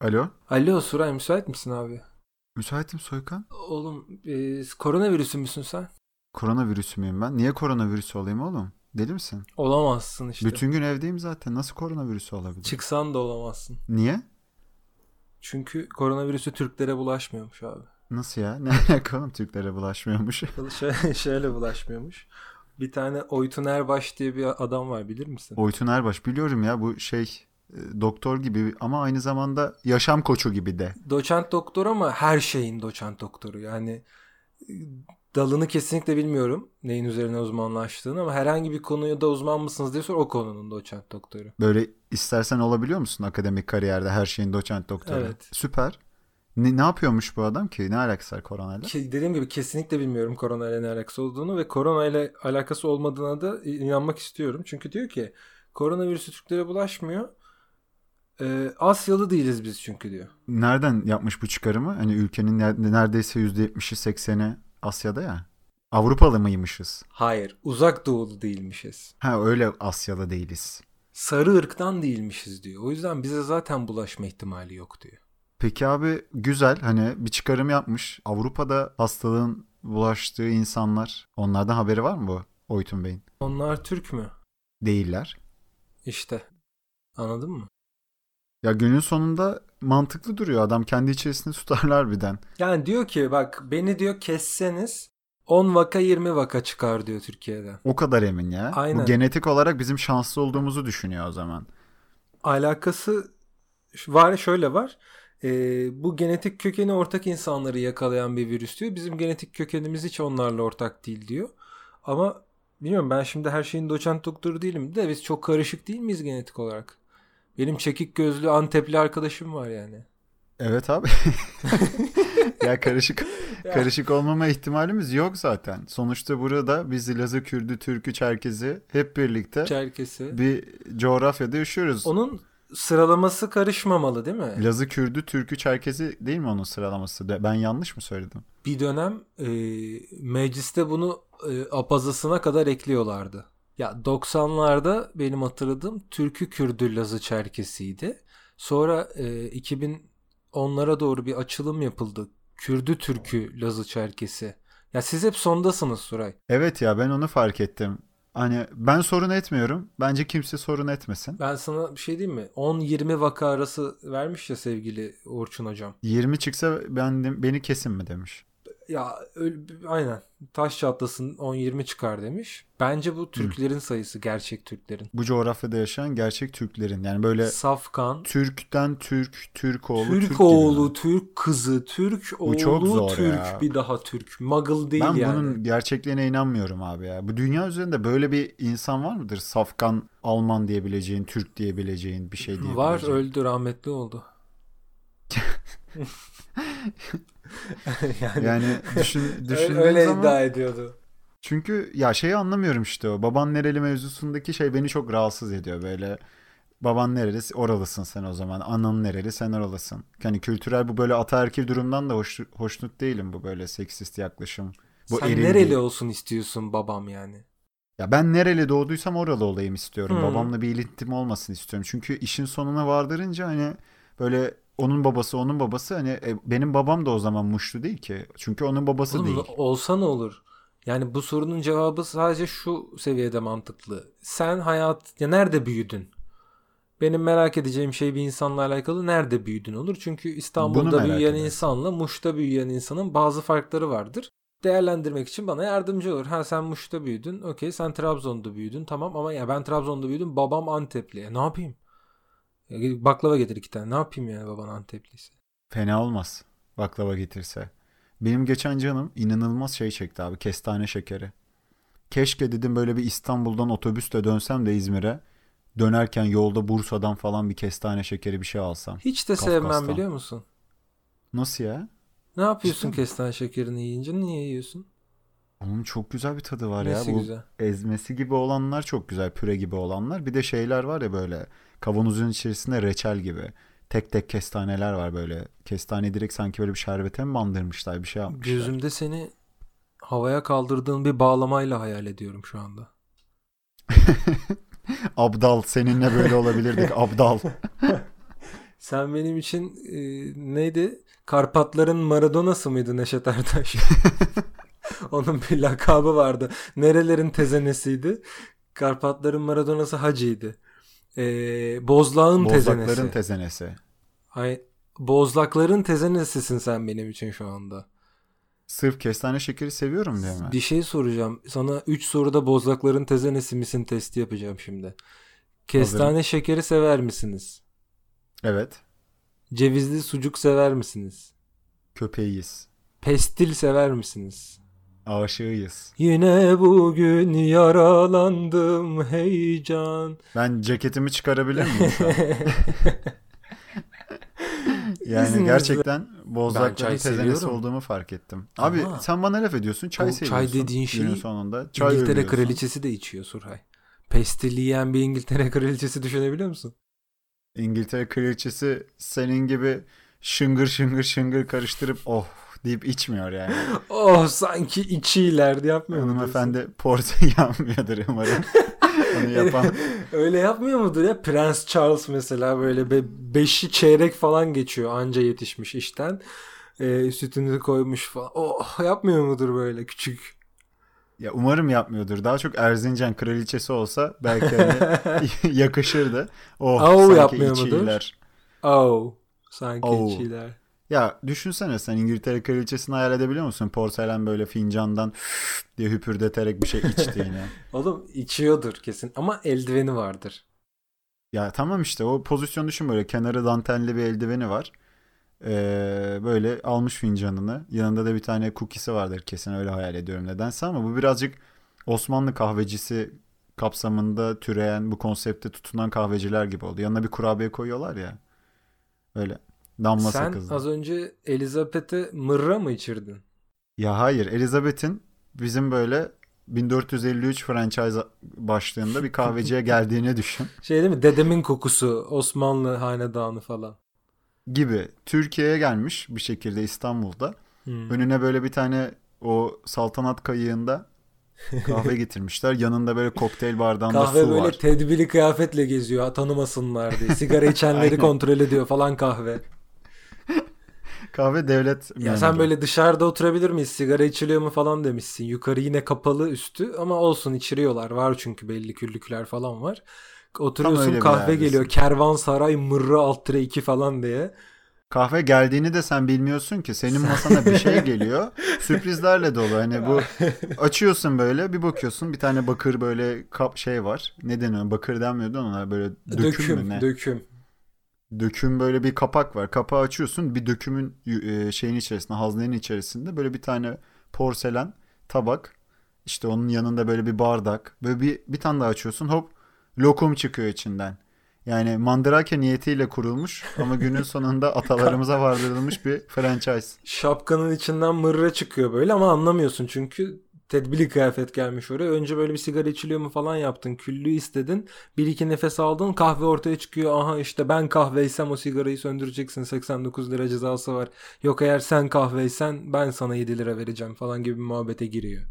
Alo. Alo Suray müsait misin abi? Müsaitim Soykan. Oğlum e, koronavirüsü müsün sen? Koronavirüsü müyüm ben? Niye koronavirüsü olayım oğlum? Deli misin? Olamazsın işte. Bütün gün evdeyim zaten. Nasıl koronavirüsü olabilir? Çıksan da olamazsın. Niye? Çünkü koronavirüsü Türklere bulaşmıyormuş abi. Nasıl ya? Ne alaka oğlum Türklere bulaşmıyormuş? Şöyle, şöyle bulaşmıyormuş. Bir tane Oytun Erbaş diye bir adam var bilir misin? Oytun Erbaş biliyorum ya bu şey doktor gibi ama aynı zamanda yaşam koçu gibi de. Doçent doktor ama her şeyin doçent doktoru. Yani e, dalını kesinlikle bilmiyorum neyin üzerine uzmanlaştığını ama herhangi bir konuya da uzman mısınız diye sor o konunun doçent doktoru. Böyle istersen olabiliyor musun akademik kariyerde her şeyin doçent doktoru? Evet. Süper. Ne, ne yapıyormuş bu adam ki? Ne alakası var koronayla? Ki dediğim gibi kesinlikle bilmiyorum korona ile ne alakası olduğunu ve korona ile alakası olmadığına da inanmak istiyorum. Çünkü diyor ki koronavirüsü Türklere bulaşmıyor. Ee, Asyalı değiliz biz çünkü diyor. Nereden yapmış bu çıkarımı? Hani ülkenin ner- neredeyse %70'i 80'i Asya'da ya. Avrupalı mıymışız? Hayır, uzak doğulu değilmişiz. Ha öyle Asyalı değiliz. Sarı ırktan değilmişiz diyor. O yüzden bize zaten bulaşma ihtimali yok diyor. Peki abi güzel hani bir çıkarım yapmış. Avrupa'da hastalığın bulaştığı insanlar onlardan haberi var mı bu Oytun Bey'in? Onlar Türk mü? Değiller. İşte. Anladın mı? Ya günün sonunda mantıklı duruyor. Adam kendi içerisinde tutarlar birden. Yani diyor ki bak beni diyor kesseniz 10 vaka 20 vaka çıkar diyor Türkiye'den. O kadar emin ya. Aynen. Bu genetik olarak bizim şanslı olduğumuzu düşünüyor o zaman. Alakası var şöyle var. Ee, bu genetik kökeni ortak insanları yakalayan bir virüs diyor. Bizim genetik kökenimiz hiç onlarla ortak değil diyor. Ama bilmiyorum ben şimdi her şeyin doçent doktoru değilim de biz çok karışık değil miyiz genetik olarak? Benim çekik gözlü Antepli arkadaşım var yani. Evet abi. ya karışık karışık olmama ihtimalimiz yok zaten. Sonuçta burada biz Lazı, Kürdü, Türkü, Çerkezi hep birlikte Çerkesi. bir coğrafyada yaşıyoruz. Onun sıralaması karışmamalı değil mi? Lazı, Kürdü, Türkü, Çerkezi değil mi onun sıralaması? Ben yanlış mı söyledim? Bir dönem e, mecliste bunu e, apazasına kadar ekliyorlardı. Ya 90'larda benim hatırladığım Türkü Kürdü Lazı Çerkesiydi. Sonra e, 2010'lara doğru bir açılım yapıldı. Kürdü Türkü Lazı Çerkesi. Ya siz hep sondasınız Suray. Evet ya ben onu fark ettim. Hani ben sorun etmiyorum. Bence kimse sorun etmesin. Ben sana bir şey diyeyim mi? 10-20 vaka arası vermiş ya sevgili Orçun hocam. 20 çıksa ben beni kesin mi demiş. Ya öyle, aynen taş çatlasın 10-20 çıkar demiş. Bence bu Türklerin sayısı gerçek Türklerin. Bu coğrafyada yaşayan gerçek Türklerin yani böyle Safkan, Türk'ten Türk, Türk oğlu, Türk, Türk gibi oğlu, mi? Türk kızı, Türk Bu oğlu, çok zor Türk ya. bir daha Türk. Muggle değil Ben yani. bunun gerçekliğine inanmıyorum abi ya. Bu dünya üzerinde böyle bir insan var mıdır? Safkan, Alman diyebileceğin, Türk diyebileceğin bir şey diyebileceğin. Var öldü rahmetli oldu. yani, Yani düşün, düşündüğün öyle zaman iddia ediyordu. çünkü ya şeyi anlamıyorum işte o baban nereli mevzusundaki şey beni çok rahatsız ediyor böyle. Baban nereli? Oralısın sen o zaman. Anan nereli? Sen oralısın. Yani kültürel bu böyle ataerkil durumdan da hoş, hoşnut değilim bu böyle seksist yaklaşım. Bu Sen eril nereli değil. olsun istiyorsun babam yani? Ya ben nereli doğduysam oralı olayım istiyorum. Hı. Babamla bir iletim olmasını istiyorum. Çünkü işin sonuna vardırınca hani böyle onun babası onun babası hani e, benim babam da o zaman Muşlu değil ki. Çünkü onun babası Oğlum, değil. olsa ne olur? Yani bu sorunun cevabı sadece şu seviyede mantıklı. Sen hayat ya nerede büyüdün? Benim merak edeceğim şey bir insanla alakalı nerede büyüdün olur. Çünkü İstanbul'da büyüyen edersin. insanla Muş'ta büyüyen insanın bazı farkları vardır. Değerlendirmek için bana yardımcı olur. Ha sen Muş'ta büyüdün. Okey sen Trabzon'da büyüdün. Tamam ama ya ben Trabzon'da büyüdüm. Babam Antepli. E, ne yapayım? Baklava getir iki tane. Ne yapayım yani baban Antepliyse? Fena olmaz baklava getirse. Benim geçen canım inanılmaz şey çekti abi kestane şekeri. Keşke dedim böyle bir İstanbul'dan otobüsle dönsem de İzmir'e. Dönerken yolda Bursa'dan falan bir kestane şekeri bir şey alsam. Hiç de sevmem biliyor musun? Nasıl ya? Ne yapıyorsun mi? kestane şekerini yiyince? Niye yiyorsun? Onun çok güzel bir tadı var Nesi ya. Bu güzel? ezmesi gibi olanlar çok güzel. Püre gibi olanlar. Bir de şeyler var ya böyle kavanozun içerisinde reçel gibi. Tek tek kestaneler var böyle. Kestane direkt sanki böyle bir şerbete mi bandırmışlar bir şey yapmışlar. Gözümde seni havaya kaldırdığın bir bağlamayla hayal ediyorum şu anda. Abdal seninle böyle olabilirdik Abdal. Sen benim için e, neydi? Karpatların Maradona'sı mıydı Neşet Ertaş? Onun bir lakabı vardı. Nerelerin tezenesiydi? Karpatların Maradona'sı Hacı'ydı. E, Bozlağın Bozlakların tezenesi. tezenesi. Ay, Bozlakların tezenesisin sen benim için şu anda. Sırf kestane şekeri seviyorum diye mi? Bir şey soracağım. Sana 3 soruda bozlakların tezenesi misin testi yapacağım şimdi. Kestane Hazırım. şekeri sever misiniz? Evet. Cevizli sucuk sever misiniz? Köpeğiyiz. Pestil sever misiniz? Aşığıyız. Yine bugün yaralandım heyecan. Ben ceketimi çıkarabilir miyim? Yani İzninizle. gerçekten bozlakların çay tezenesi olduğumu fark ettim. Abi Ama- sen bana laf ediyorsun. Çay O çay seviyorsun. dediğin şeyi sonunda. Çay İngiltere övüyorsun. kraliçesi de içiyor Surhay. Pestil yiyen bir İngiltere kraliçesi düşünebiliyor musun? İngiltere kraliçesi senin gibi şıngır şıngır şıngır karıştırıp oh deyip içmiyor yani. Oh sanki içiler yapmıyor mu? Hanımefendi porta yanmıyordur umarım. Onu yapan. Öyle yapmıyor mudur ya? Prens Charles mesela böyle be beşi çeyrek falan geçiyor anca yetişmiş işten. Ee, sütünü koymuş falan. Oh yapmıyor mudur böyle küçük? Ya umarım yapmıyordur. Daha çok Erzincan kraliçesi olsa belki hani yakışırdı. Oh Au sanki yapmıyor iç mudur? Oh sanki Oh. içiler. Ya düşünsene sen İngiltere kraliçesini hayal edebiliyor musun? Porselen böyle fincandan diye hüpürdeterek bir şey içtiğini. Oğlum içiyordur kesin ama eldiveni vardır. ya tamam işte o pozisyon düşün böyle kenarı dantelli bir eldiveni var. Ee, böyle almış fincanını. Yanında da bir tane cookie'si vardır kesin öyle hayal ediyorum nedense ama bu birazcık Osmanlı kahvecisi kapsamında türeyen bu konsepte tutunan kahveciler gibi oldu. Yanına bir kurabiye koyuyorlar ya. Öyle damla Sen sakızlı. az önce Elizabeth'e mırra mı içirdin? Ya hayır Elizabeth'in bizim böyle 1453 franchise başlığında bir kahveciye geldiğini düşün. Şey değil mi? Dedemin kokusu, Osmanlı hanedanı falan. Gibi Türkiye'ye gelmiş bir şekilde İstanbul'da. Hmm. Önüne böyle bir tane o saltanat kayığında kahve getirmişler. Yanında böyle kokteyl bardağında Kahve su böyle var. tedbirli kıyafetle geziyor tanımasınlar diye. Sigara içenleri kontrol ediyor falan kahve. Kahve devlet Ya sen böyle dışarıda oturabilir miyiz? Sigara içiliyor mu falan demişsin. Yukarı yine kapalı üstü ama olsun içiriyorlar. Var çünkü belli küllükler falan var. Oturuyorsun kahve geliyor. Kervansaray mırra alt tire 2 falan diye. Kahve geldiğini de sen bilmiyorsun ki. Senin masana bir şey geliyor. Sürprizlerle dolu. Hani bu açıyorsun böyle bir bakıyorsun bir tane bakır böyle kap şey var. Ne deniyor? Bakır denmiyordu ona böyle döküm, Döküm, mü ne? döküm. Döküm böyle bir kapak var. Kapağı açıyorsun bir dökümün e, şeyin içerisinde haznenin içerisinde böyle bir tane porselen tabak. İşte onun yanında böyle bir bardak. Böyle bir, bir tane daha açıyorsun hop lokum çıkıyor içinden. Yani mandrake niyetiyle kurulmuş ama günün sonunda atalarımıza vardırılmış bir franchise. Şapkanın içinden mırra çıkıyor böyle ama anlamıyorsun çünkü tedbirli kıyafet gelmiş oraya. Önce böyle bir sigara içiliyor mu falan yaptın. Küllüğü istedin. Bir iki nefes aldın. Kahve ortaya çıkıyor. Aha işte ben kahveysem o sigarayı söndüreceksin. 89 lira cezası var. Yok eğer sen kahveysen ben sana 7 lira vereceğim falan gibi bir muhabbete giriyor.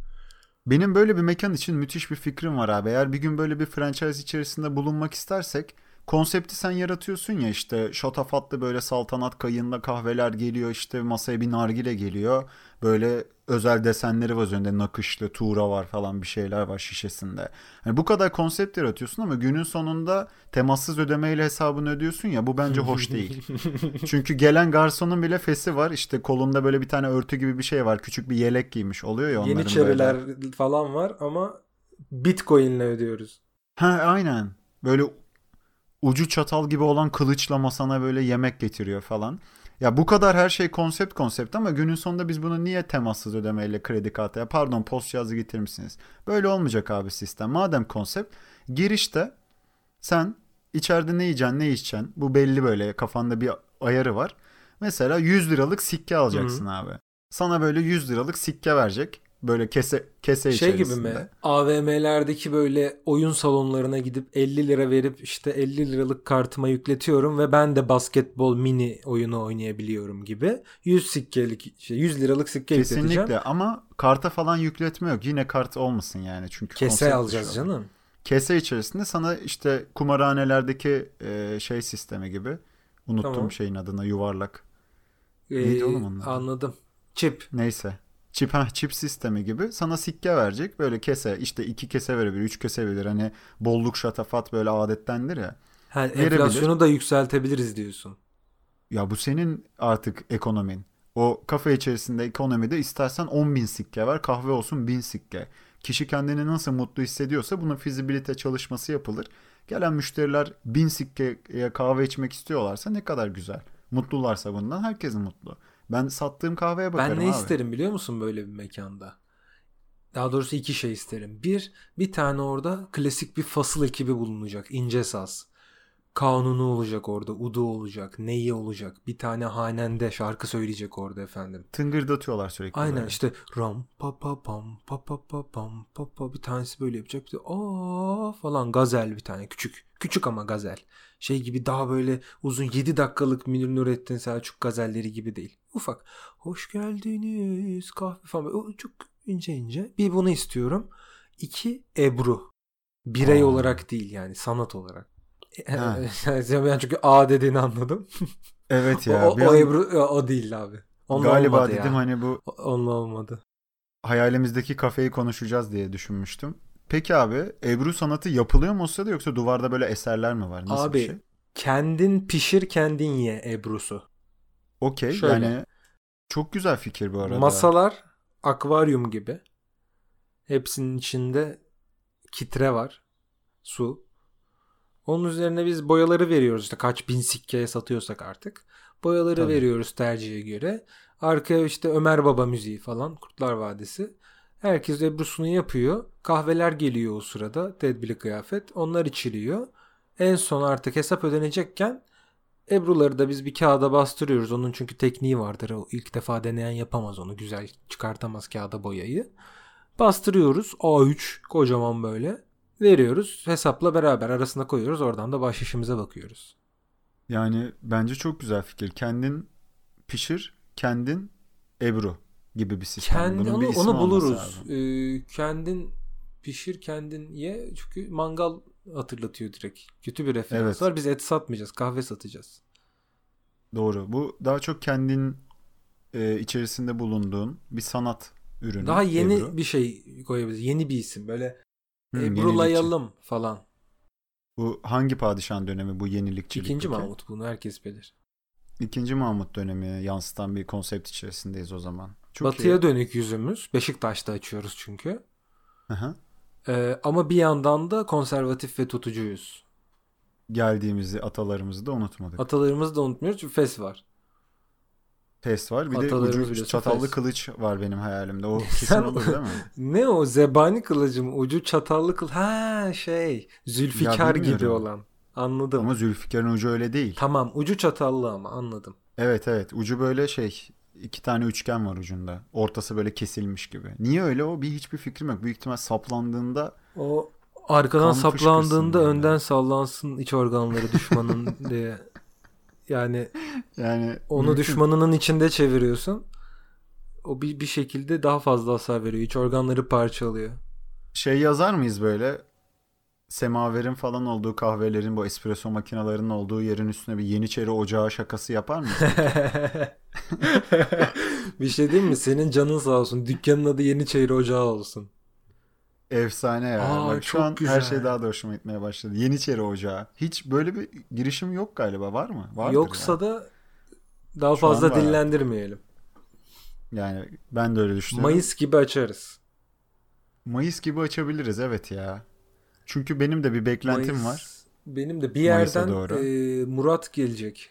Benim böyle bir mekan için müthiş bir fikrim var abi. Eğer bir gün böyle bir franchise içerisinde bulunmak istersek konsepti sen yaratıyorsun ya işte şatafatlı böyle saltanat kayığında kahveler geliyor işte masaya bir nargile geliyor. Böyle özel desenleri var üzerinde nakışlı tuğra var falan bir şeyler var şişesinde. Hani bu kadar konsept yaratıyorsun ama günün sonunda temassız ödemeyle hesabını ödüyorsun ya bu bence hoş değil. Çünkü gelen garsonun bile fesi var işte kolunda böyle bir tane örtü gibi bir şey var küçük bir yelek giymiş oluyor ya onların. Yeniçeriler falan var ama Bitcoin'le ödüyoruz. Ha aynen. Böyle ucu çatal gibi olan kılıçla masana böyle yemek getiriyor falan. Ya bu kadar her şey konsept konsept ama günün sonunda biz bunu niye temassız ödemeyle kredi kartı ya pardon post cihazı getirir misiniz? Böyle olmayacak abi sistem. Madem konsept girişte sen içeride ne yiyeceksin ne içeceksin bu belli böyle kafanda bir ayarı var. Mesela 100 liralık sikke alacaksın abi. Sana böyle 100 liralık sikke verecek. Böyle kese kese Şey gibi içerisinde. mi? AVM'lerdeki böyle oyun salonlarına gidip 50 lira verip işte 50 liralık kartıma yükletiyorum ve ben de basketbol mini oyunu oynayabiliyorum gibi. 100 sikkelik şey 100 liralık sikke yükleteceğim. Kesinlikle ama karta falan yükletme yok. Yine kart olmasın yani çünkü Kese konsept alacağız canım. Kese içerisinde sana işte kumarhanelerdeki e, şey sistemi gibi Unuttum Tamam. şeyin adına yuvarlak. Ee, Neydi oğlum onun adı? Anladım. Çip. Neyse. Çip, heh, çip sistemi gibi sana sikke verecek. Böyle kese işte iki kese verebilir, üç kese verir. Hani bolluk şatafat böyle adettendir ya. Ha, Verebilir. enflasyonu da yükseltebiliriz diyorsun. Ya bu senin artık ekonomin. O kafe içerisinde ekonomide istersen 10 bin sikke ver kahve olsun 1000 sikke. Kişi kendini nasıl mutlu hissediyorsa bunun fizibilite çalışması yapılır. Gelen müşteriler 1000 sikkeye kahve içmek istiyorlarsa ne kadar güzel. Mutlularsa bundan herkes mutlu. Ben sattığım kahveye bakarım Ben ne abi. isterim biliyor musun böyle bir mekanda? Daha doğrusu iki şey isterim. Bir, bir tane orada klasik bir fasıl ekibi bulunacak. İnce saz. Kanunu olacak orada. Udu olacak. Neyi olacak. Bir tane hanende şarkı söyleyecek orada efendim. Tıngırdatıyorlar sürekli Aynen böyle. işte ram pa pa pam pa pa pa pam pa pa bir tanesi böyle yapacak bir de aa falan gazel bir tane küçük küçük ama gazel şey gibi daha böyle uzun 7 dakikalık Münir Nurettin Selçuk gazelleri gibi değil ufak hoş geldiniz kahve falan böyle o çok ince ince bir bunu istiyorum iki Ebru birey Aa. olarak değil yani sanat olarak Ben çünkü A dediğini anladım. Evet ya. o, o an Ebru o değil abi. Onunla galiba dedim ya. hani bu Onunla olmadı. hayalimizdeki kafeyi konuşacağız diye düşünmüştüm. Peki abi Ebru sanatı yapılıyor mu sırada yoksa duvarda böyle eserler mi var? Nasıl Abi bir şey? kendin pişir kendin ye Ebru'su. Okey yani çok güzel fikir bu arada. Masalar akvaryum gibi. Hepsinin içinde kitre var. Su. Onun üzerine biz boyaları veriyoruz işte kaç bin sikkeye satıyorsak artık. Boyaları Tabii. veriyoruz tercihe göre. Arkaya işte Ömer Baba müziği falan Kurtlar Vadisi. Herkes Ebru'sunu yapıyor. Kahveler geliyor o sırada. Tedbirli kıyafet. Onlar içiliyor. En son artık hesap ödenecekken Ebru'ları da biz bir kağıda bastırıyoruz. Onun çünkü tekniği vardır. O ilk defa deneyen yapamaz onu. Güzel çıkartamaz kağıda boyayı. Bastırıyoruz. A3 kocaman böyle. Veriyoruz. Hesapla beraber arasına koyuyoruz. Oradan da bahşişimize bakıyoruz. Yani bence çok güzel fikir. Kendin pişir, kendin Ebru gibi bir sistem. Kendi, Bunun bir onu, ismi onu buluruz. Ee, kendin pişir kendin ye. Çünkü mangal hatırlatıyor direkt. Kötü bir referans Evet. var. Biz et satmayacağız. Kahve satacağız. Doğru. Bu daha çok kendin e, içerisinde bulunduğun bir sanat ürünü. Daha yeni Ebru. bir şey koyabiliriz. Yeni bir isim. Böyle Hı. Ebru'layalım falan. Bu hangi padişahın dönemi bu yenilikçilik? İkinci peki? Mahmut bunu herkes bilir. İkinci Mahmut dönemi yansıtan bir konsept içerisindeyiz o zaman. Çok Batıya iyi. dönük yüzümüz. Beşiktaş'ta açıyoruz çünkü. Aha. Ee, ama bir yandan da konservatif ve tutucuyuz. Geldiğimizi, atalarımızı da unutmadık. Atalarımızı da unutmuyoruz çünkü fes var. Pes var. Bir de Atalarımız ucu biliyorsun, çatallı fes. kılıç var benim hayalimde. O Sen- kesin olur değil mi? Ne o zebani kılıcı mı? Ucu çatallı kıl. Ha şey. Zülfikar gibi olan. Anladım. Ama Zülfikar'ın ucu öyle değil. Tamam ucu çatallı ama anladım. Evet evet. Ucu böyle şey. iki tane üçgen var ucunda. Ortası böyle kesilmiş gibi. Niye öyle o? Bir hiçbir fikrim yok. Büyük ihtimal saplandığında O arkadan saplandığında önden yani. sallansın iç organları düşmanın diye. Yani yani onu mümkün. düşmanının içinde çeviriyorsun. O bir, bir şekilde daha fazla hasar veriyor. İç organları parçalıyor. şey yazar mıyız böyle? Semaverin falan olduğu kahvelerin bu espresso makinelerinin olduğu yerin üstüne bir Yeniçeri ocağı şakası yapar mıyız? bir şey diyeyim mi? Senin canın sağ olsun. Dükkanın adı Yeniçeri Ocağı olsun. Efsane ya. Aa, Bak şu an güzel. her şey daha da hoşuma gitmeye başladı. Yeniçeri ocağı. Hiç böyle bir girişim yok galiba. Var mı? Vardır Yoksa ya. da daha Şu fazla dillendirmeyelim. Yani ben de öyle düşünüyorum. Mayıs gibi açarız. Mayıs gibi açabiliriz evet ya. Çünkü benim de bir beklentim Mayıs- var. Benim de bir yerden e, Murat gelecek.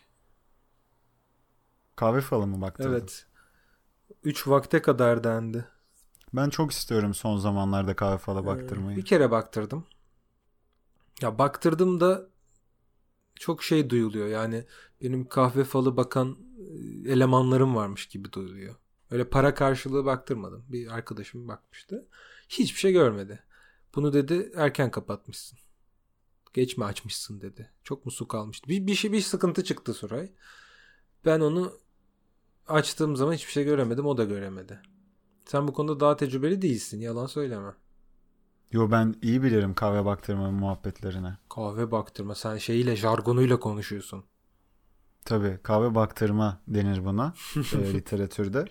Kahve falı mı baktırdın? Evet. 3 vakte kadar dendi. Ben çok istiyorum son zamanlarda kahve falı Ee, baktırmayı. Bir kere baktırdım. Ya baktırdım da çok şey duyuluyor. Yani benim kahve falı bakan e, elemanlarım varmış gibi duyuluyor. Öyle para karşılığı baktırmadım. Bir arkadaşım bakmıştı. Hiçbir şey görmedi. Bunu dedi erken kapatmışsın. Geç mi açmışsın dedi. Çok mu su kalmıştı? Bir, bir şey bir sıkıntı çıktı Suray. Ben onu açtığım zaman hiçbir şey göremedim. O da göremedi. Sen bu konuda daha tecrübeli değilsin. Yalan söyleme. Yo ben iyi bilirim kahve baktırma muhabbetlerine. Kahve baktırma. Sen şeyiyle jargonuyla konuşuyorsun. Tabii kahve baktırma denir buna e, literatürde.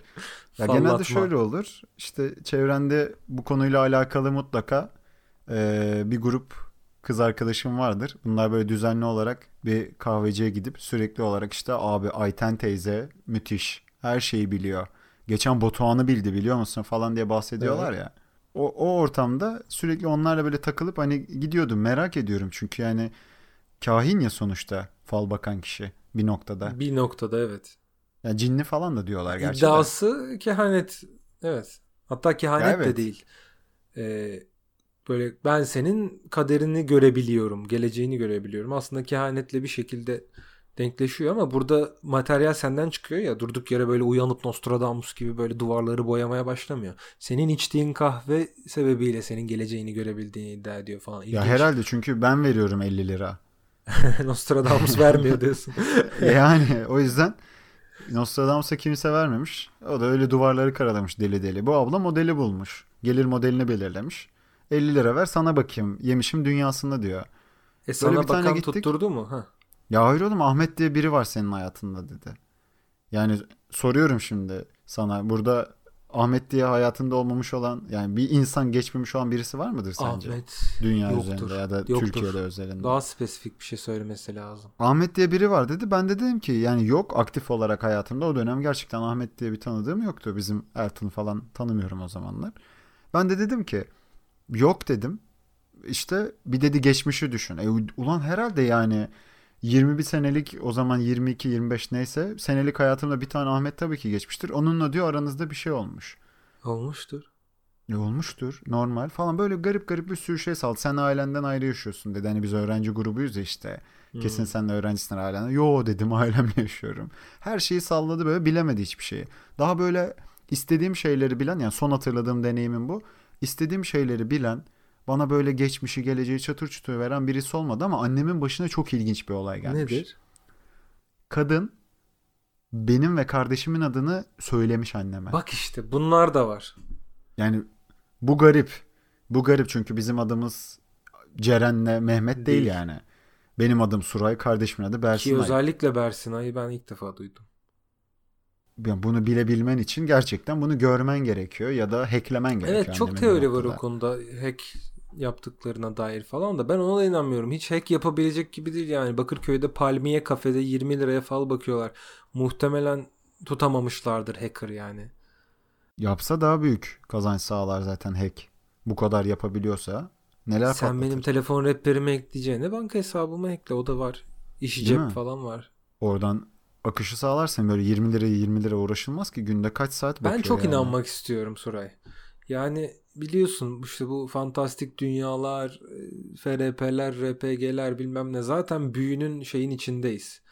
Ya genelde şöyle olur. İşte çevrende bu konuyla alakalı mutlaka e, bir grup kız arkadaşım vardır. Bunlar böyle düzenli olarak bir kahveciye gidip sürekli olarak işte abi Ayten teyze müthiş her şeyi biliyor. Geçen Batuhan'ı bildi biliyor musun falan diye bahsediyorlar ya. O, o ortamda sürekli onlarla böyle takılıp hani gidiyordum merak ediyorum çünkü yani kahin ya sonuçta fal bakan kişi bir noktada. Bir noktada evet. Ya cinli falan da diyorlar gerçi de. İddiası kehanet. Evet. Hatta kehanet Ya evet. de değil. Ee, böyle ben senin kaderini görebiliyorum. Geleceğini görebiliyorum. Aslında kehanetle bir şekilde denkleşiyor ama burada materyal senden çıkıyor ya durduk yere böyle uyanıp Nostradamus gibi böyle duvarları boyamaya başlamıyor. Senin içtiğin kahve sebebiyle senin geleceğini görebildiğini iddia ediyor falan. Ya İlginç. herhalde çünkü ben veriyorum 50 lira. Nostradamus vermiyor diyorsun. Yani o yüzden Nostradamus'a kimse vermemiş. O da öyle duvarları karalamış deli deli. Bu abla modeli bulmuş. Gelir modelini belirlemiş. 50 lira ver sana bakayım. Yemişim dünyasında diyor. E sana bir tane bakan gittik. tutturdu mu? Ha. Ya hayır oğlum Ahmet diye biri var senin hayatında dedi. Yani soruyorum şimdi sana. Burada Ahmet diye hayatında olmamış olan yani bir insan geçmemiş olan birisi var mıdır sence? Ahmet Dünya yoktur. üzerinde ya da Yoktur. Türkiye'de özelinde. daha spesifik bir şey söylemesi lazım. Ahmet diye biri var dedi. Ben de dedim ki yani yok aktif olarak hayatımda o dönem gerçekten Ahmet diye bir tanıdığım yoktu. Bizim Ertuğ'u falan tanımıyorum o zamanlar. Ben de dedim ki yok dedim. İşte bir dedi geçmişi düşün. E, ulan herhalde yani 21 senelik o zaman 22-25 neyse senelik hayatımda bir tane Ahmet tabii ki geçmiştir. Onunla diyor aranızda bir şey olmuş. Olmuştur. Ne olmuştur normal falan böyle garip garip bir sürü şey saldı. Sen ailenden ayrı yaşıyorsun dedi. Hani biz öğrenci grubuyuz ya işte. Kesin Hmm. sen de öğrencisin ailenden. Yo dedim ailemle yaşıyorum. Her şeyi salladı böyle bilemedi hiçbir şeyi. Daha böyle istediğim şeyleri bilen yani son hatırladığım deneyimim bu. İstediğim şeyleri bilen bana böyle geçmişi geleceği çatır çutur veren birisi olmadı ama annemin başına çok ilginç bir olay gelmiş. Nedir? Kadın benim ve kardeşimin adını söylemiş anneme. Bak işte bunlar da var. Yani bu garip. Bu garip çünkü bizim adımız Ceren'le Mehmet değil, Değil. yani. Benim adım Suray, kardeşimin adı Ki Bersinay. özellikle Bersinay'ı ben ilk defa duydum. Yani bunu bilebilmen için gerçekten bunu görmen gerekiyor ya da hacklemen gerekiyor. Evet çok teori var o konuda hack yaptıklarına dair falan da ben ona da inanmıyorum. Hiç hack yapabilecek gibi değil yani. Bakırköy'de Palmiye kafede 20 liraya fal bakıyorlar. Muhtemelen tutamamışlardır hacker yani. Yapsa daha büyük kazanç sağlar zaten hack. Bu kadar yapabiliyorsa neler Sen patlatır. benim telefon rehberime ekleyeceğine banka hesabıma ekle o da var. İşi cep mi? falan var. Oradan akışı sağlarsın böyle 20 liraya 20 lira uğraşılmaz ki günde kaç saat bakıyor Ben çok yani. inanmak istiyorum Suray. Yani biliyorsun işte bu fantastik dünyalar, e, FRP'ler, RPG'ler bilmem ne zaten büyünün şeyin içindeyiz.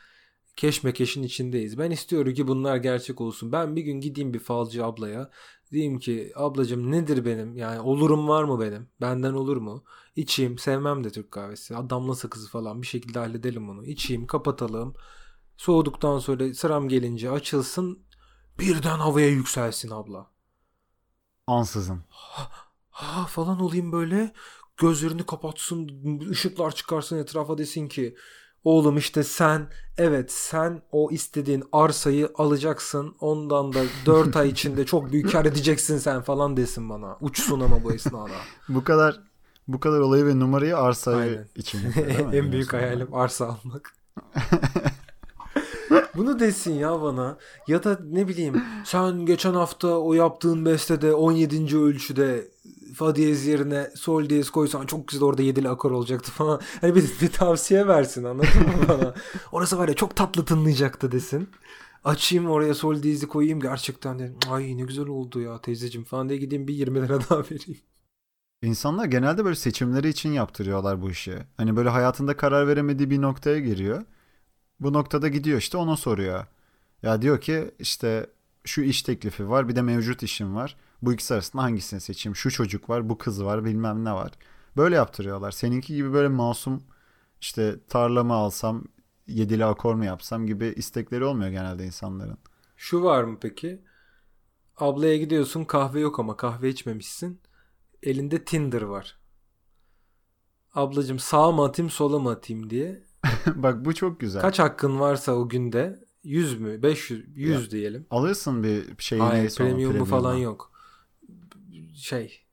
Keşmekeşin içindeyiz. Ben istiyorum ki bunlar gerçek olsun. Ben bir gün gideyim bir falcı ablaya. Diyeyim ki ablacığım nedir benim? Yani olurum var mı benim? Benden olur mu? İçeyim. Sevmem de Türk kahvesi. Damla sakızı falan bir şekilde halledelim onu. İçeyim kapatalım. Soğuduktan sonra sıram gelince açılsın. Birden havaya yükselsin abla. Ansızın. Ha falan olayım böyle. Gözlerini kapatsın. ışıklar çıkarsın etrafa desin ki oğlum işte sen evet sen o istediğin arsayı alacaksın. Ondan da 4 ay içinde çok büyük kar edeceksin sen falan desin bana. Uçsun ama bu esnada. Bu kadar bu kadar olayı ve numarayı arsayı Aynen. için en büyük hayalim arsa almak. Bunu desin ya bana. Ya da ne bileyim sen geçen hafta o yaptığın bestede 17. ölçüde fa diyez yerine sol diyez koysan çok güzel orada yedili akor olacaktı falan. Hani bir, bir tavsiye versin anladın mı bana? Orası var ya çok tatlı tınlayacaktı desin. Açayım oraya sol diyezi koyayım gerçekten de ay ne güzel oldu ya teyzeciğim falan diye gideyim bir 20 lira daha vereyim. İnsanlar genelde böyle seçimleri için yaptırıyorlar bu işi. Hani böyle hayatında karar veremediği bir noktaya giriyor. Bu noktada gidiyor işte ona soruyor. Ya diyor ki işte şu iş teklifi var bir de mevcut işim var. Bu ikisi arasında hangisini seçeyim? Şu çocuk var, bu kız var, bilmem ne var. Böyle yaptırıyorlar. Seninki gibi böyle masum işte tarlamı alsam, yedili akor mu yapsam gibi istekleri olmuyor genelde insanların. Şu var mı peki? Ablaya gidiyorsun kahve yok ama kahve içmemişsin. Elinde Tinder var. Ablacım sağa mı atayım sola mı atayım diye. Bak bu çok güzel. Kaç hakkın varsa o günde 100 mü? 500 100 Ya, diyelim. Alırsın bir şeyi Hayır onun premium'u falan yok. Şey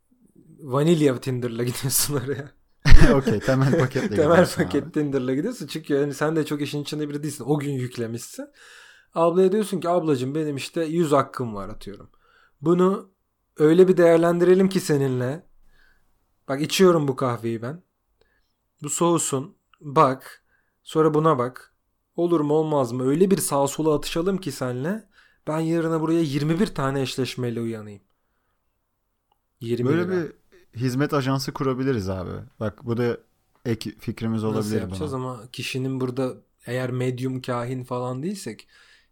vanilya Tinder'la gidiyorsun oraya. Okey temel paketle Temel gidiyorsun abi. paket Tinder'la gidiyorsun. Çünkü yani sen de çok işin içinde biri değilsin. O gün yüklemişsin. Ablaya diyorsun ki ablacığım benim işte 100 hakkım var atıyorum. Bunu öyle bir değerlendirelim ki seninle. Bak içiyorum bu kahveyi ben. Bu soğusun. Bak. Sonra buna bak. Olur mu olmaz mı? Öyle bir sağa sola atışalım ki senle. Ben yarına buraya 21 tane eşleşmeyle uyanayım. 20 Böyle lira. bir hizmet ajansı kurabiliriz abi. Bak bu da ek fikrimiz Nasıl olabilir yapacağız buna. ama kişinin burada eğer medyum kahin falan değilsek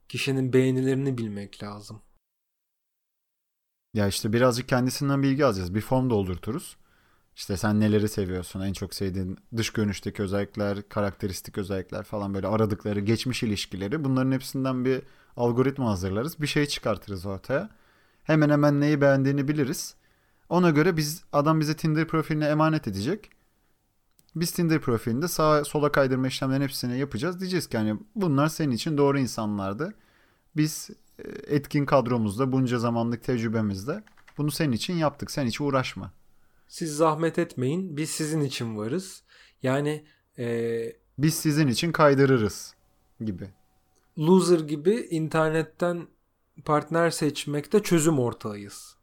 kişinin beğenilerini bilmek lazım. Ya işte birazcık kendisinden bilgi alacağız. Bir form doldurturuz. İşte sen neleri seviyorsun, en çok sevdiğin dış görünüşteki özellikler, karakteristik özellikler falan böyle aradıkları geçmiş ilişkileri. Bunların hepsinden bir algoritma hazırlarız. Bir şey çıkartırız ortaya. Hemen hemen neyi beğendiğini biliriz. Ona göre biz adam bize Tinder profiline emanet edecek. Biz Tinder profilinde sağa sola kaydırma işlemlerin hepsini yapacağız. Diyeceğiz ki hani bunlar senin için doğru insanlardı. Biz e, etkin kadromuzda bunca zamanlık tecrübemizde bunu senin için yaptık. Sen hiç uğraşma. Siz zahmet etmeyin. Biz sizin için varız. Yani eee, Biz sizin için kaydırırız gibi. loser gibi internetten partner seçmekte çözüm ortağıyız.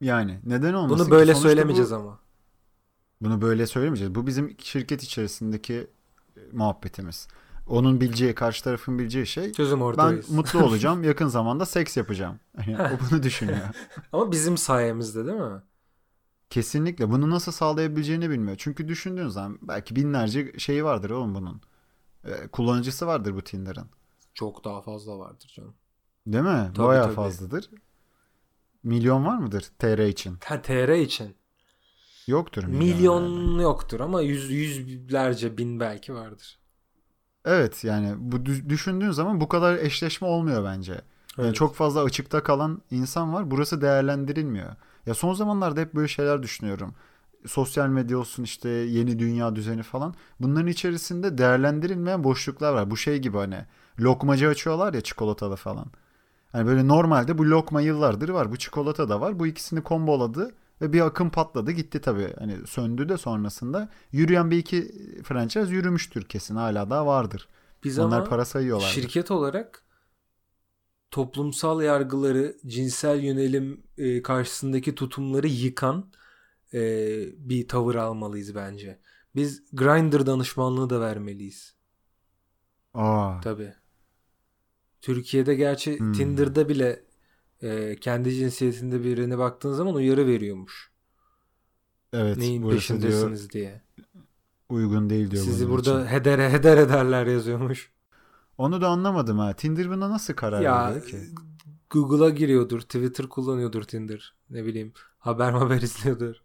Yani neden olmasın Bunu böyle söylemeyeceğiz bu, ama. Bunu böyle söylemeyeceğiz. Bu bizim şirket içerisindeki e, muhabbetimiz. Onun bileceği, karşı tarafın bileceği şey Çözüm ben ortağıyız. mutlu olacağım. Yakın zamanda seks yapacağım. Hani o bunu düşünüyor. ama bizim sayemizde değil mi? Kesinlikle. Bunu nasıl sağlayabileceğini bilmiyor. Çünkü düşündüğün zaman belki binlerce şeyi vardır oğlum bunun. Ee, kullanıcısı vardır bu Tinder'ın. Çok daha fazla vardır canım. Değil mi? Tabii, Bayağı tabii. fazladır. Milyon var mıdır TR için? Ha, TR için. Yoktur milyon. Milyon herhalde. yoktur ama yüz, yüzlerce bin belki vardır. Evet yani bu dü- düşündüğün zaman bu kadar eşleşme olmuyor bence. Yani Evet. çok fazla açıkta kalan insan var. Burası değerlendirilmiyor. Ya son zamanlarda hep böyle şeyler düşünüyorum. Sosyal medya olsun işte yeni dünya düzeni falan. Bunların içerisinde değerlendirilmeyen boşluklar var. Bu şey gibi hani lokmacı açıyorlar ya çikolatalı falan. Hani böyle normalde bu lokma yıllardır var. Bu çikolata da var. Bu ikisini komboladı ve bir akım patladı gitti tabii. Hani söndü de sonrasında. Yürüyen bir iki franchise yürümüştür kesin. Hala daha vardır. Biz Onlar para sayıyorlar. şirket olarak toplumsal yargıları, cinsel yönelim e, karşısındaki tutumları yıkan e, bir tavır almalıyız bence. Biz Grindr danışmanlığı da vermeliyiz. Aa, Tabii. Türkiye'de gerçi Hmm. Tinder'da bile e, kendi cinsiyetinde birine baktığın zaman uyarı veriyormuş. evet. Neyin burası diyor peşindesiniz diye. uygun değil diyor Sizi burada için. hedere heder ederler yazıyormuş. Onu da anlamadım ha. Tinder buna nasıl karar Ya veriyor ki? Google'a giriyordur, Twitter kullanıyordur Tinder. Ne bileyim, haber haber izliyordur.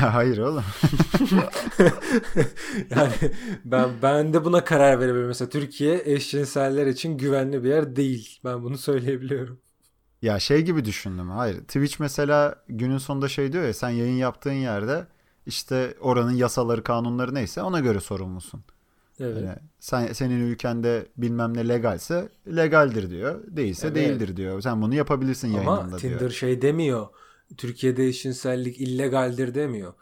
Ya hayır oğlum. yani ben ben de buna karar verebilirim. Mesela Türkiye eşcinseller için güvenli bir yer değil. Ben bunu söyleyebiliyorum. Ya şey gibi düşündüm. Hayır. Twitch mesela günün sonunda şey diyor ya sen yayın yaptığın yerde işte oranın yasaları, kanunları neyse ona göre sorumlusun. Evet. Yani sen senin ülkende bilmem ne legalse legaldir diyor. Değilse Evet. değildir diyor. Sen bunu yapabilirsin Ama yayınında Tinder diyor. şey demiyor. Türkiye'de eşcinsellik illegaldir demiyor.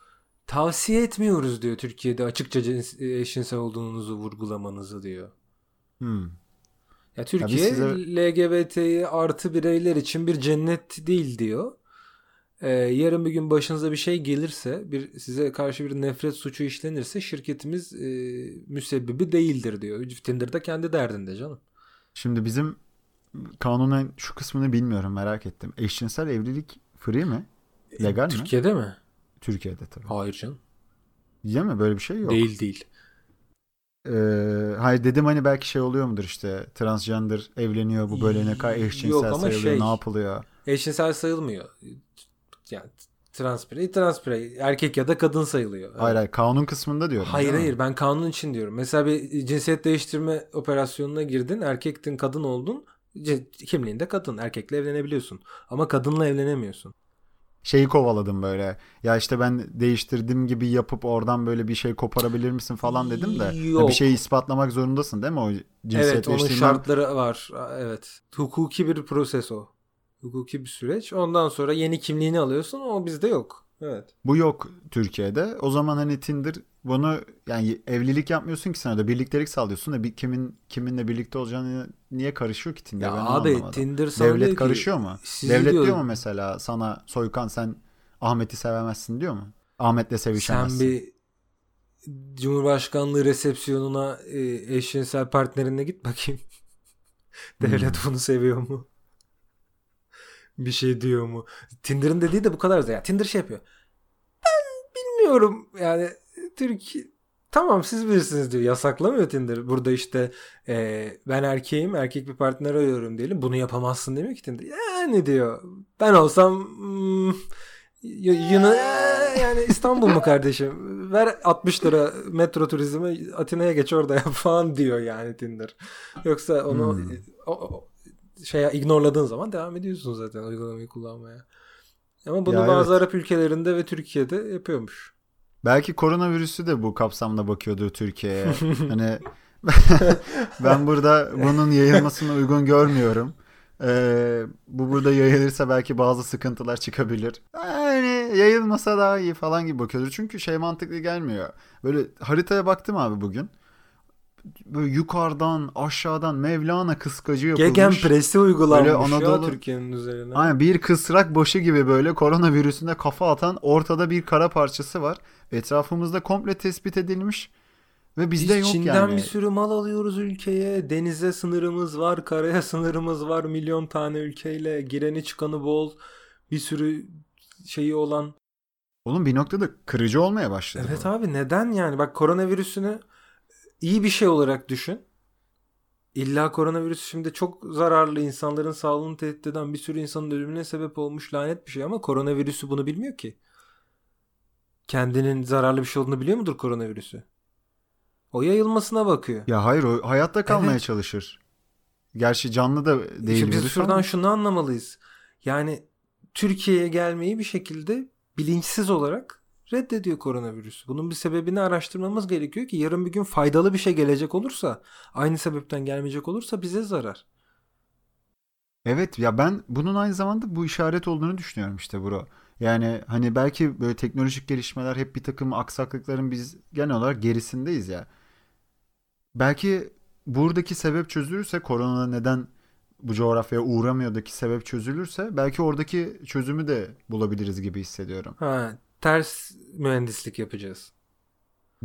Tavsiye etmiyoruz diyor Türkiye'de açıkça cins, eşcinsel olduğunuzu vurgulamanızı diyor. Hmm. Ya Türkiye size- LGBT'yi artı bireyler için bir cennet değil diyor. Ee, yarın bir gün başınıza bir şey gelirse, bir size karşı bir nefret suçu işlenirse şirketimiz e, müsebbibi değildir diyor. Tinder'da kendi derdinde canım. Şimdi bizim kanunen şu kısmını bilmiyorum merak ettim. Eşcinsel evlilik free mi? Legal mi? Türkiye'de mi? Türkiye'de tabii. Hayır canım. Değil mi? Böyle bir şey yok. Değil değil. Ee, hayır dedim hani belki şey oluyor mudur işte transgender evleniyor bu böyle ne kadar Yok eşcinsel ama sayılıyor şey- ne yapılıyor? Eşcinsel sayılmıyor. Yani trans birey, trans birey. Erkek ya da kadın sayılıyor. Hayır hayır kanun kısmında diyorum. Hayır hayır ben kanun için diyorum. Mesela bir cinsiyet değiştirme operasyonuna girdin. Erkektin kadın oldun. Kimliğinde kadın. Erkekle evlenebiliyorsun. Ama kadınla evlenemiyorsun. şeyi kovaladım böyle. Ya işte ben değiştirdim gibi yapıp oradan böyle bir şey koparabilir misin falan dedim de. Yok. Bir şeyi ispatlamak zorundasın değil mi o cinsiyet Evet onun şartları var. Evet. Hukuki bir proses o. Hukuki bir süreç. Ondan sonra yeni kimliğini alıyorsun. O bizde yok. Evet. Bu yok Türkiye'de. O zaman hani Tinder bunu yani evlilik yapmıyorsun ki sen orada birliktelik sağlıyorsun da bir kimin kiminle birlikte olacağını niye karışıyor ki Tinder? Ya Ben abi anlamadım. Tinder Devlet ki, karışıyor mu? Devlet diyor- diyor mu mesela sana Soykan sen Ahmet'i sevemezsin diyor mu? Ahmet'le sevişemezsin. Sen bir Cumhurbaşkanlığı resepsiyonuna e, eşcinsel partnerine git bakayım. Devlet Hmm. bunu seviyor mu? Bir şey diyor mu? Tinder'ın dediği de bu kadar ya. Tinder şey yapıyor. Ben bilmiyorum yani Türkiye tamam siz bilirsiniz diyor. Yasaklamıyor Tinder. Burada işte e, ben erkeğim erkek bir partner arıyorum diyelim. Bunu yapamazsın demiyor ki Tinder. Yani diyor. Ben olsam hmm, y- Yunan yani İstanbul mu kardeşim? Ver 60 lira metro turizmi Atina'ya geç orada yap falan diyor yani Tinder. Yoksa onu Hmm. o, o, şeye ignorladığın zaman devam ediyorsun zaten uygulamayı kullanmaya. Ama bunu Ya bazı evet. Arap ülkelerinde ve Türkiye'de yapıyormuş. Belki koronavirüsü de bu kapsamda bakıyordur Türkiye'ye. hani ben burada bunun yayılmasını uygun görmüyorum. Ee, bu burada yayılırsa belki bazı sıkıntılar çıkabilir. Yani yayılmasa daha iyi falan gibi bakıyordur. Çünkü şey mantıklı gelmiyor. Böyle haritaya baktım abi bugün. Böyle yukarıdan aşağıdan Mevlana kıskacı yapılmış. Gegen presi uygulanmış Böyle Anadolu- ya Türkiye'nin üzerine. Aynen bir kısrak başı gibi böyle koronavirüsüne kafa atan ortada bir kara parçası var. Etrafımızda komple tespit edilmiş ve bizde Biz yok Çin'den yani. bir sürü mal alıyoruz ülkeye. Denize sınırımız var, karaya sınırımız var. Milyon tane ülkeyle gireni çıkanı bol. Bir sürü şeyi olan. Oğlum bir noktada kırıcı olmaya başladı. Evet bu. abi neden yani? Bak koronavirüsünü iyi bir şey olarak düşün. İlla koronavirüs şimdi çok zararlı insanların sağlığını tehdit eden bir sürü insanın ölümüne sebep olmuş lanet bir şey ama koronavirüsü bunu bilmiyor ki. Kendinin zararlı bir şey olduğunu biliyor mudur koronavirüsü? O yayılmasına bakıyor. Ya hayır o hayatta kalmaya Evet. çalışır. Gerçi canlı da değil İşte biz şuradan ama- şunu anlamalıyız. Yani Türkiye'ye gelmeyi bir şekilde bilinçsiz olarak reddediyor koronavirüs. Bunun bir sebebini araştırmamız gerekiyor ki yarın bir gün faydalı bir şey gelecek olursa, aynı sebepten gelmeyecek olursa bize zarar. Evet ya ben bunun aynı zamanda bu işaret olduğunu düşünüyorum işte bro. Yani hani belki böyle teknolojik gelişmeler hep bir takım aksaklıkların biz genel olarak gerisindeyiz ya. Belki buradaki sebep çözülürse korona neden bu coğrafyaya uğramıyordaki sebep çözülürse belki oradaki çözümü de bulabiliriz gibi hissediyorum. Ha, ters mühendislik yapacağız.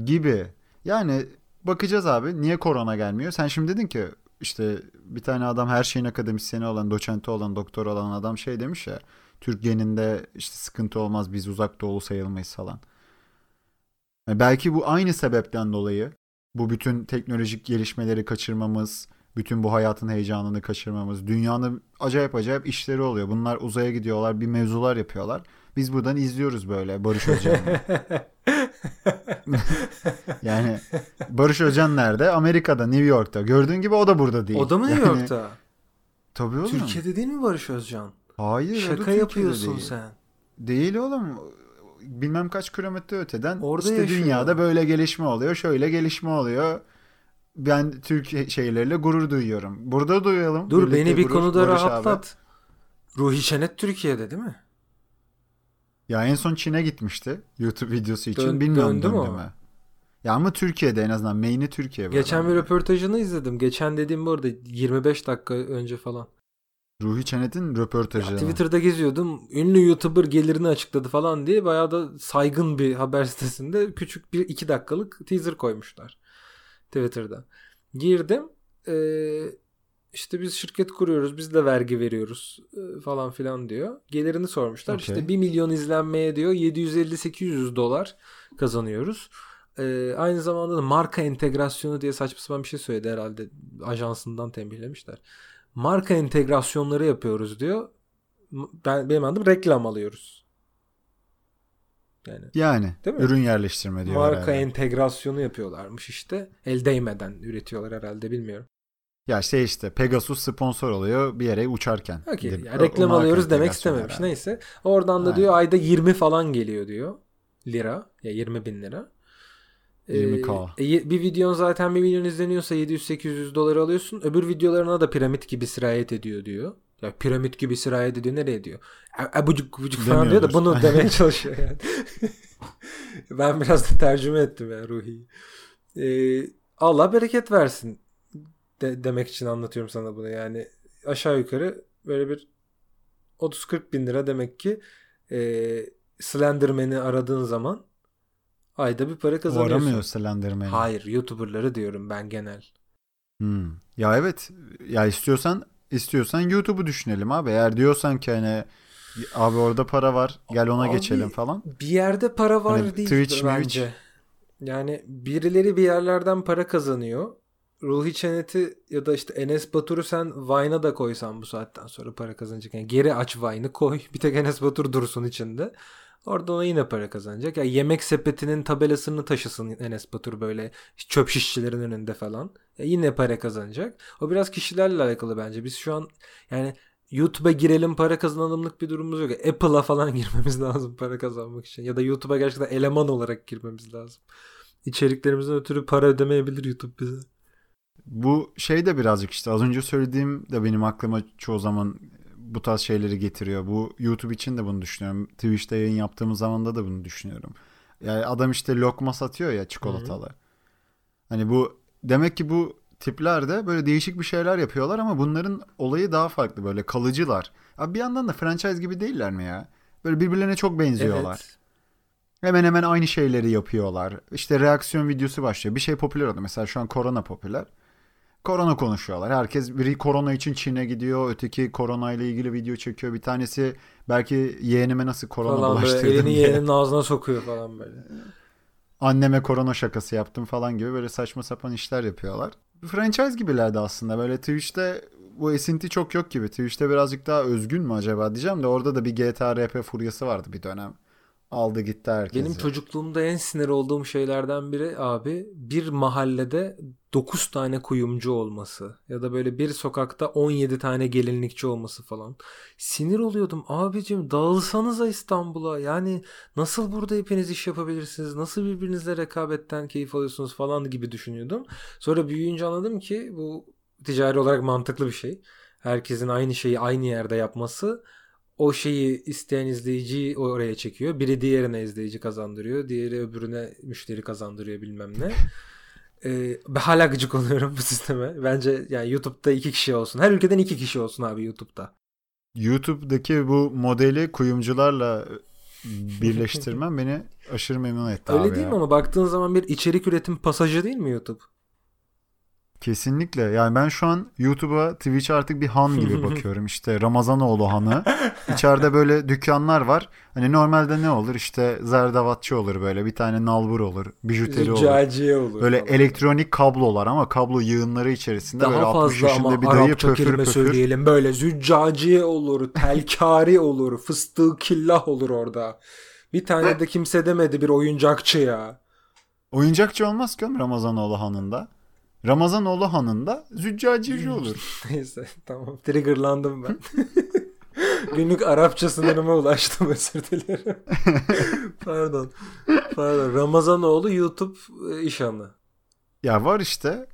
Gibi. Yani bakacağız abi niye korona gelmiyor? Sen şimdi dedin ki işte bir tane adam her şeyin akademisyeni olan, doçenti olan, doktor olan adam şey demiş ya Türk geninde işte sıkıntı olmaz biz uzak doğulu sayılmayız falan. Yani belki bu aynı sebepten dolayı bu bütün teknolojik gelişmeleri kaçırmamız, bütün bu hayatın heyecanını kaçırmamız, dünyanın acayip acayip işleri oluyor. Bunlar uzaya gidiyorlar, bir mevzular yapıyorlar. Biz buradan izliyoruz böyle Barış Özcan'ı. Yani Barış Özcan nerede? Amerika'da, New York'ta. Gördüğün gibi o da burada değil. o da mı New Yani- York'ta? Tabii oğlum. Türkiye'de değil mi Barış Özcan? Hayır. Şaka yapıyorsun değil. sen. Değil oğlum. Bilmem kaç kilometre öteden Orada işte yaşıyor. dünyada böyle gelişme oluyor, şöyle gelişme oluyor. Ben Türk şeyleriyle gurur duyuyorum. Burada duyalım. Dur Birlikte beni bir gurur, konuda Barış abi. rahatlat. Ruhi Çenet Türkiye'de değil mi? Ya en son Çin'e gitmişti YouTube videosu için. Dön- Bilmiyorum döndü döndü mü? Ya ama Türkiye'de en azından main'i Türkiye. Geçen bir röportajını izledim. Geçen dediğim bu arada 25 dakika önce falan. Ruhi Çenet'in Ya röportajı. Twitter'da geziyordum. Ünlü YouTuber gelirini açıkladı falan diye bayağı da saygın bir haber sitesinde küçük bir iki dakikalık teaser koymuşlar. Twitter'da. Girdim. Ee, işte biz şirket kuruyoruz. Biz de vergi veriyoruz falan filan diyor. Gelirini sormuşlar. Okey. İşte 1 milyon izlenmeye diyor 750-800 dolar kazanıyoruz. Ee, aynı zamanda da marka entegrasyonu diye saçma sapan bir şey söyledi herhalde. Ajansından tembihlemişler. Marka entegrasyonları yapıyoruz diyor. Ben benim adım reklam alıyoruz. Yani Yani Değil mi? ürün yerleştirme diyor marka herhalde. entegrasyonu yapıyorlarmış işte. El değmeden üretiyorlar herhalde bilmiyorum. Ya şey işte Pegasus sponsor oluyor bir yere uçarken. Okay. Ya reklam alıyoruz demek istememiş. herhalde. Neyse. Oradan da Aynen. diyor ayda 20 falan geliyor diyor. Lira. Ya 20 bin lira. 20K. Ee, e, bir videon zaten 1 milyon izleniyorsa 700-800 dolar alıyorsun. Öbür videolarına da piramit gibi sirayet ediyor diyor. Ya piramit gibi sirayet ediyor nereye diyor? Abucuk bucuk falan diyor da Demiyordur. bunu demeye çalışıyor yani. ben biraz da tercüme ettim ya Ruhi'yi. Ee, Allah bereket versin de, demek için anlatıyorum sana bunu. Yani aşağı yukarı böyle bir 30-40 bin lira demek ki e, Slenderman'i aradığın zaman ayda bir para O kazanıyorsun. aramıyor Slenderman'i. Hayır YouTuber'ları diyorum ben genel. Hmm. Ya evet. Ya istiyorsan istiyorsan YouTube'u düşünelim abi. Eğer diyorsan ki hani abi orada para var gel ona Abi, geçelim falan. Bir yerde para var Hani değil Twitch, bence. Yani birileri bir yerlerden para kazanıyor. Ruhi Çenet'i ya da işte Enes Batur'u sen Vine'a da koysan bu saatten sonra para kazanacak. Yani geri aç Vine'ı koy. Bir tek Enes Batur dursun içinde. Oradan yine para kazanacak. Ya yemek sepetinin tabelasını taşısın Enes Batur böyle çöp şişçilerin önünde falan. Ya yine para kazanacak. O biraz kişilerle alakalı bence. Biz şu an yani YouTube'a girelim para kazanalımlık bir durumumuz yok. Apple'a falan girmemiz lazım para kazanmak için. Ya da YouTube'a gerçekten eleman olarak girmemiz lazım. İçeriklerimizden ötürü para ödemeyebilir YouTube bize. Bu şey de birazcık işte az önce söylediğim de benim aklıma çoğu zaman bu tarz şeyleri getiriyor. Bu YouTube için de bunu düşünüyorum. Twitch'te yayın yaptığımız zaman da bunu düşünüyorum. Yani adam işte lokma satıyor ya çikolatalı. Hani bu demek ki bu tipler de böyle değişik bir şeyler yapıyorlar ama bunların olayı daha farklı böyle kalıcılar. Abi bir yandan da franchise gibi değiller mi ya? Böyle birbirlerine çok benziyorlar. Evet. Hemen hemen aynı şeyleri yapıyorlar. İşte reaksiyon videosu başlıyor. Bir şey popüler oldu. Mesela şu an korona popüler. Korona konuşuyorlar. Herkes biri korona için Çin'e gidiyor. Öteki korona ile ilgili video çekiyor. Bir tanesi belki yeğenime nasıl korona Falan böyle bulaştırdım elini diye. yeğenin ağzına sokuyor falan böyle. Anneme korona şakası yaptım falan gibi böyle saçma sapan işler yapıyorlar. Franchise gibilerdi aslında. Böyle Twitch'te bu esinti çok yok gibi. Twitch'te birazcık daha özgün mü acaba diyeceğim de orada da bir GTA RP furyası vardı bir dönem. Aldı gitti herkesi. Benim çocukluğumda en sinir olduğum şeylerden biri abi bir mahallede 9 tane kuyumcu olması ya da böyle bir sokakta 17 tane gelinlikçi olması falan. Sinir oluyordum abicim dağılsanıza İstanbul'a yani nasıl burada hepiniz iş yapabilirsiniz nasıl birbirinizle rekabetten keyif alıyorsunuz falan gibi düşünüyordum. Sonra büyüyünce anladım ki bu ticari olarak mantıklı bir şey. Herkesin aynı şeyi aynı yerde yapması o şeyi isteyen izleyiciyi oraya çekiyor. Biri diğerine izleyici kazandırıyor. Diğeri öbürüne müşteri kazandırıyor bilmem ne. Ee, ben hala gıcık oluyorum bu sisteme. Bence yani YouTube'da iki kişi olsun. Her ülkeden iki kişi olsun abi YouTube'da. YouTube'daki bu modeli kuyumcularla birleştirmem beni aşırı memnun etti Öyle abi değil ya. mi ama baktığın zaman bir içerik üretim pasajı değil mi YouTube? Kesinlikle. Yani ben şu an YouTube'a, Twitch'e artık bir han gibi bakıyorum. İşte Ramazanoğlu hanı. İçeride böyle dükkanlar var. Hani normalde ne olur? İşte zerdavatçı olur böyle. Bir tane nalbur olur. Bijuteri olur. Züccaciye olur. Böyle falan. elektronik kablolar ama kablo yığınları içerisinde böyle daha 60 fazla ama yaşında bir dayı Arapça pöfür kelime pöfür. söyleyelim. Böyle züccaciye olur, telkari olur, fıstığı killah olur orada. Bir tane de kimse demedi bir oyuncakçı ya. Oyuncakçı olmaz ki Ramazanoğlu hanında. Ramazanoğlu hanında züccacici olur. Neyse tamam triggerlandım ben. Günlük Arapça sınırıma ulaştım özür dilerim. Pardon. Pardon. Ramazanoğlu YouTube e, iş anı. Ya var işte.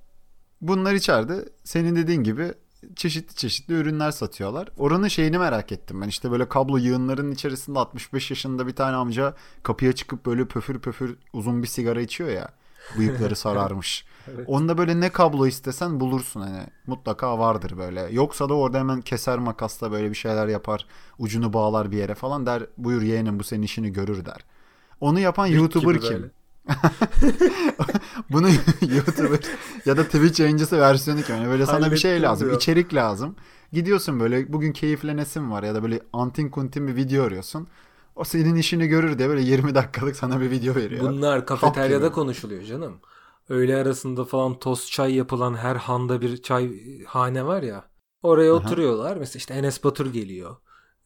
Bunlar içeride senin dediğin gibi çeşitli çeşitli ürünler satıyorlar. Oranın şeyini merak ettim ben. İşte böyle kablo yığınlarının içerisinde 65 yaşında bir tane amca kapıya çıkıp böyle pöfür pöfür uzun bir sigara içiyor ya. Bıyıkları sararmış. Evet. Onda böyle ne kablo istesen bulursun hani. Mutlaka vardır böyle. Yoksa da orada hemen keser makasla böyle bir şeyler yapar. Ucunu bağlar bir yere falan der. Buyur yeğenim bu senin işini görür der. Onu yapan Türk YouTuber kim? böyle. Bunu YouTuber ya da Twitch yayıncısı versiyonu kim? Yani böyle sana bir şey lazım. diyor. içerik lazım. Gidiyorsun böyle bugün keyiflenesin var ya da böyle antin kuntin bir video arıyorsun. O senin işini görür diye böyle 20 dakikalık sana bir video veriyor. Bunlar kafeteryada konuşuluyor canım. Öğle arasında falan tost çay yapılan her handa bir çay hane var ya. Oraya Aha. oturuyorlar. Mesela işte Enes Batur geliyor.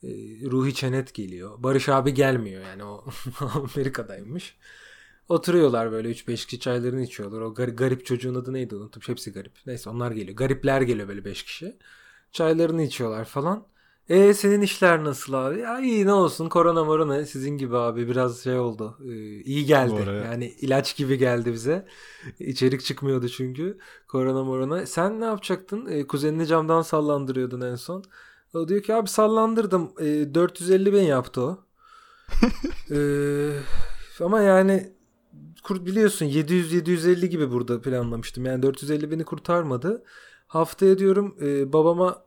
Ee, Ruhi Çenet geliyor. Barış abi gelmiyor yani o Amerika'daymış. Oturuyorlar böyle 3-5 kişi çaylarını içiyorlar. O garip, garip çocuğun adı neydi unuttum. Hepsi garip. Neyse onlar geliyor. Garipler geliyor böyle 5 kişi. Çaylarını içiyorlar falan. E senin işler nasıl abi? Ya iyi ne olsun korona morona sizin gibi abi biraz şey oldu. Ee, iyi geldi. Doğru. Yani ilaç gibi geldi bize. İçerik çıkmıyordu çünkü. Korona morona. Sen ne yapacaktın? Ee, kuzenini camdan sallandırıyordun en son. O diyor ki abi sallandırdım. Ee, 450 bin yaptı o. Ee, ama yani kur biliyorsun 700-750 gibi burada planlamıştım. Yani 450 bini kurtarmadı. Haftaya diyorum e, babama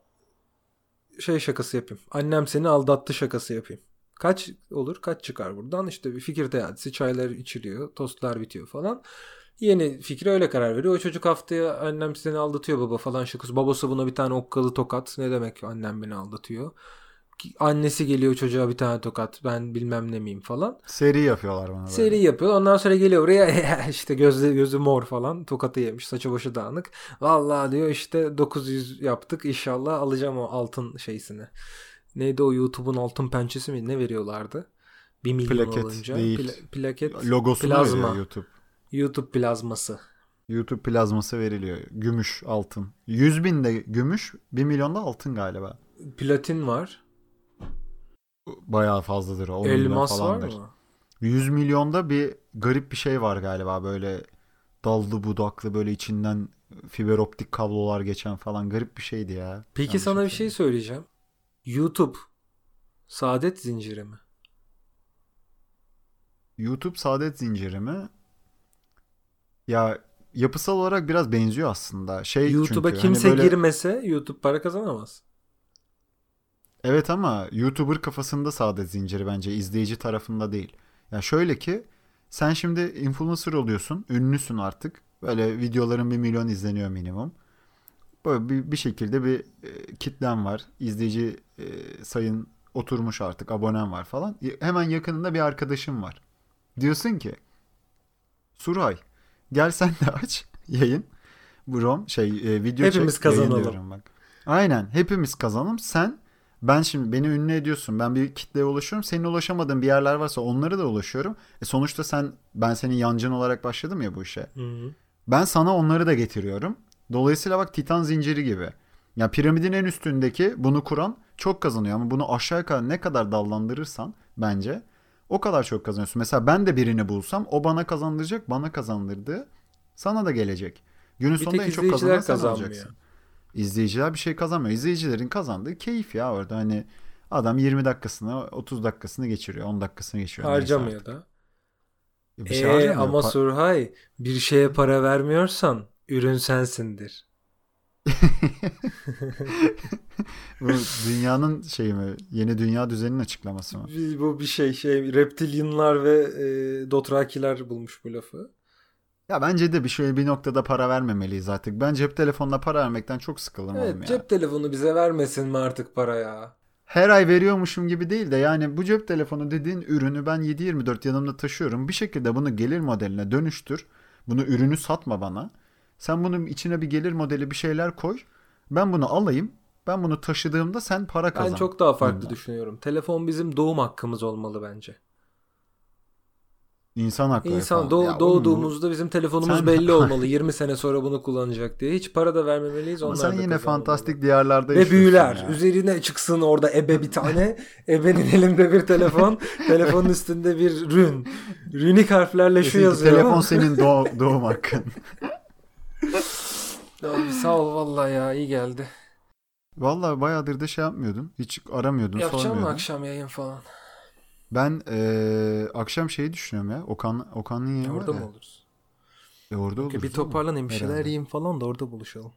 şey şakası yapayım. Annem seni aldattı şakası yapayım. Kaç olur? Kaç çıkar buradan? İşte bir fikir teatisi, çaylar içiliyor, tostlar bitiyor falan. Yeni fikri öyle karar veriyor. O çocuk haftaya annem seni aldatıyor baba falan şakası. Babası buna bir tane okkalı tokat. Ne demek annem beni aldatıyor? Annesi geliyor çocuğa bir tane tokat. Ben bilmem ne miyim falan. Seri yapıyorlar bana böyle. Seri yapıyor. Ondan sonra geliyor buraya işte gözü, gözü mor falan. Tokatı yemiş. Saçı başı dağınık. Vallahi diyor işte 900 yaptık. İnşallah alacağım o altın şeysini. Neydi o YouTube'un altın pençesi mi? Ne veriyorlardı? 1 milyon Plaket olunca. değil. Pla- plaket. Logosunu plazma. veriyor YouTube. YouTube plazması. YouTube plazması veriliyor. Gümüş, altın. 100 bin de gümüş, 1 milyon da altın galiba. Platin var. Bayağı fazladır. 10 milyon Elmas var falandır. mı? 100 milyonda bir garip bir şey var galiba böyle dallı budaklı böyle içinden fiber optik kablolar geçen falan garip bir şeydi ya. Peki Yanlış sana bir şey söyleyeceğim. YouTube saadet zinciri mi? YouTube saadet zinciri mi? Ya yapısal olarak biraz benziyor aslında. Şey YouTube'a hani kimse böyle- girmese YouTube para kazanamaz. Evet ama YouTuber kafasında saadet zinciri bence izleyici tarafında değil. Ya şöyle ki sen şimdi influencer oluyorsun, ünlüsün artık. Böyle videoların bir milyon izleniyor minimum. Böyle bir, bir şekilde bir e, kitlen var. İzleyici e, sayın oturmuş artık, abonen var falan. Hemen yakınında bir arkadaşım var. Diyorsun ki Suray gel sen de aç yayın. Brom şey e, video Hepimiz çek, kazanalım. bak. Aynen hepimiz kazanalım. Sen ben şimdi beni ünlü ediyorsun. Ben bir kitleye ulaşıyorum. Senin ulaşamadığın bir yerler varsa onlara da ulaşıyorum. E sonuçta sen ben senin yancın olarak başladım ya bu işe. Hı-hı. Ben sana onları da getiriyorum. Dolayısıyla bak Titan zinciri gibi. Ya piramidin en üstündeki bunu kuran çok kazanıyor ama bunu aşağı kadar ne kadar dallandırırsan bence o kadar çok kazanıyorsun. Mesela ben de birini bulsam o bana kazandıracak, bana kazandırdığı sana da gelecek. Günün Bir sonunda en çok kazanan sen kazanmıyor. olacaksın. İzleyiciler bir şey kazanmıyor. İzleyicilerin kazandığı keyif ya orada. Hani adam 20 dakikasını, 30 dakikasını geçiriyor, 10 dakikasını geçiriyor. Harcamıyor da. Bir şey Ee, harcamıyor. ama Pa- Surhay bir şeye para vermiyorsan ürün sensindir. Bu dünyanın şeyi mi? Yeni dünya düzeninin açıklaması mı? Bu bir şey şey reptilyanlar ve e, dothrakiler bulmuş bu lafı. Ya bence de bir şöyle bir noktada para vermemeliyiz artık. Ben cep telefonuna para vermekten çok sıkıldım Evet oğlum ya. cep telefonu bize vermesin mi artık para ya? Her ay veriyormuşum gibi değil de yani bu cep telefonu dediğin ürünü ben 7-24 yanımda taşıyorum. Bir şekilde bunu gelir modeline dönüştür. Bunu ürünü satma bana. Sen bunun içine bir gelir modeli bir şeyler koy. Ben bunu alayım. Ben bunu taşıdığımda sen para kazan. Ben çok daha farklı bundan. düşünüyorum. Telefon bizim doğum hakkımız olmalı bence. İnsan hakları İnsan falan. doğ- Ya bu- doğduğumuzda bizim telefonumuz Sen- belli olmalı. 20 sene sonra bunu kullanacak diye. Hiç para da vermemeliyiz. Ama sen yine fantastik diyarlarda Ve büyüler. ya. Üzerine çıksın orada ebe bir tane. Ebenin elinde bir telefon. telefonun üstünde bir rün. Rünik harflerle şu yazıyor. Telefon senin doğ- doğum hakkın. Abi sağ ol vallahi ya iyi geldi. Vallahi bayağıdır da şey yapmıyordun. Hiç aramıyordun, Yapacağım mı sormuyordun. akşam yayın falan? Ben eee, akşam şeyi düşünüyorum ya. Okan Okan'ın yayını Orada mı ya. oluruz? E orada oluruz. bir toparlanayım bir şeyler yiyeyim falan da orada buluşalım.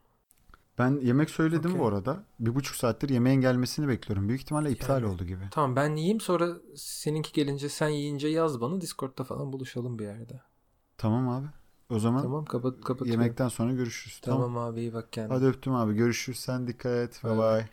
Ben yemek söyledim Okey. bu arada. Bir buçuk saattir yemeğin gelmesini bekliyorum. Büyük ihtimalle iptal Yani. oldu gibi. Tamam ben yiyeyim sonra seninki gelince sen yiyince yaz bana Discord'da falan buluşalım bir yerde. Tamam abi. O zaman Tamam kapat kapatıyorum. yemekten sonra görüşürüz. Tamam. Tamam abi iyi bak kendine. Hadi öptüm abi. Görüşürüz. Sen dikkat et. Bye bay. bye.